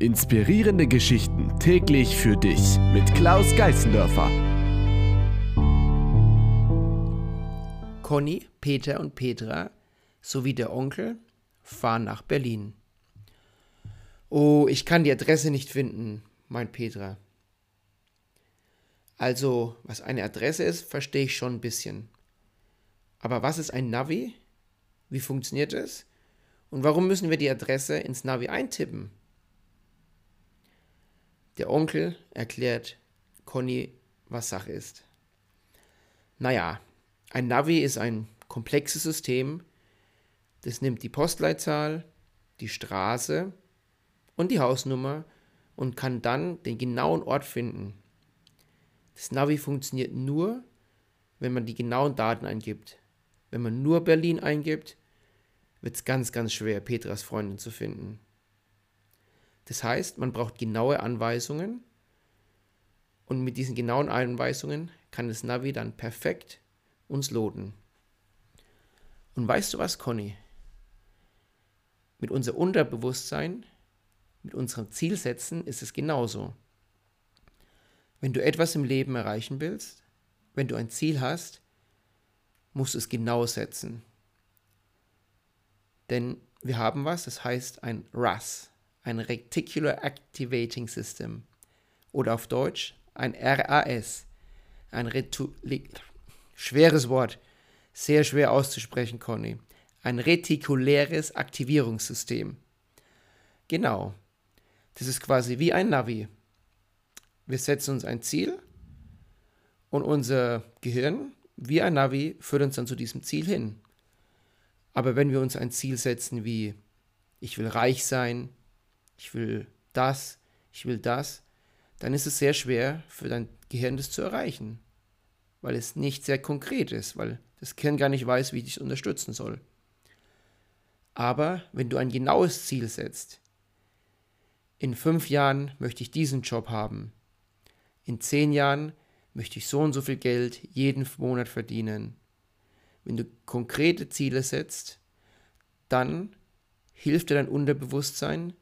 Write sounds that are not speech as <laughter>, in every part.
Inspirierende Geschichten täglich für dich mit Klaus Geißendörfer. Conny, Peter und Petra sowie der Onkel fahren nach Berlin. Oh, ich kann die Adresse nicht finden, meint Petra. Also, was eine Adresse ist, verstehe ich schon ein bisschen. Aber was ist ein Navi? Wie funktioniert es? Und warum müssen wir die Adresse ins Navi eintippen? Der Onkel erklärt Conny, was Sache ist. Naja, ein Navi ist ein komplexes System, das nimmt die Postleitzahl, die Straße und die Hausnummer und kann dann den genauen Ort finden. Das Navi funktioniert nur, wenn man die genauen Daten eingibt. Wenn man nur Berlin eingibt, wird es ganz, ganz schwer, Petras Freundin zu finden. Das heißt, man braucht genaue Anweisungen und mit diesen genauen Anweisungen kann das Navi dann perfekt uns loten. Und weißt du was, Conny? Mit unser Unterbewusstsein, mit unseren Zielsätzen ist es genauso. Wenn du etwas im Leben erreichen willst, wenn du ein Ziel hast, musst du es genau setzen. Denn wir haben was, das heißt ein RAS ein Reticular Activating System oder auf Deutsch ein RAS, ein Retu schweres Wort, sehr schwer auszusprechen, Conny, ein retikuläres Aktivierungssystem. Genau, das ist quasi wie ein Navi. Wir setzen uns ein Ziel und unser Gehirn, wie ein Navi, führt uns dann zu diesem Ziel hin. Aber wenn wir uns ein Ziel setzen wie ich will reich sein, ich will das, ich will das, dann ist es sehr schwer für dein Gehirn das zu erreichen, weil es nicht sehr konkret ist, weil das Gehirn gar nicht weiß, wie dich unterstützen soll. Aber wenn du ein genaues Ziel setzt, in fünf Jahren möchte ich diesen Job haben, in zehn Jahren möchte ich so und so viel Geld jeden Monat verdienen. Wenn du konkrete Ziele setzt, dann hilft dir dein Unterbewusstsein,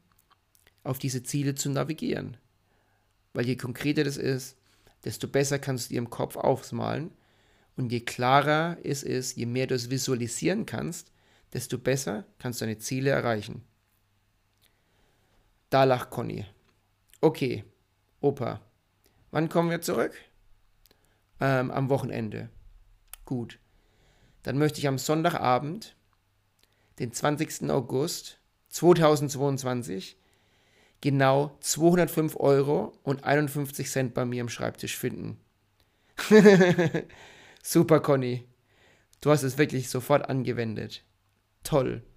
auf diese Ziele zu navigieren. Weil je konkreter das ist, desto besser kannst du dir im Kopf aufmalen. Und je klarer es ist, je mehr du es visualisieren kannst, desto besser kannst du deine Ziele erreichen. Da lacht Conny. Okay, Opa, wann kommen wir zurück? Ähm, am Wochenende. Gut. Dann möchte ich am Sonntagabend, den 20. August 2022, genau 205 Euro und 51 Cent bei mir am Schreibtisch finden. <laughs> Super, Conny. Du hast es wirklich sofort angewendet. Toll.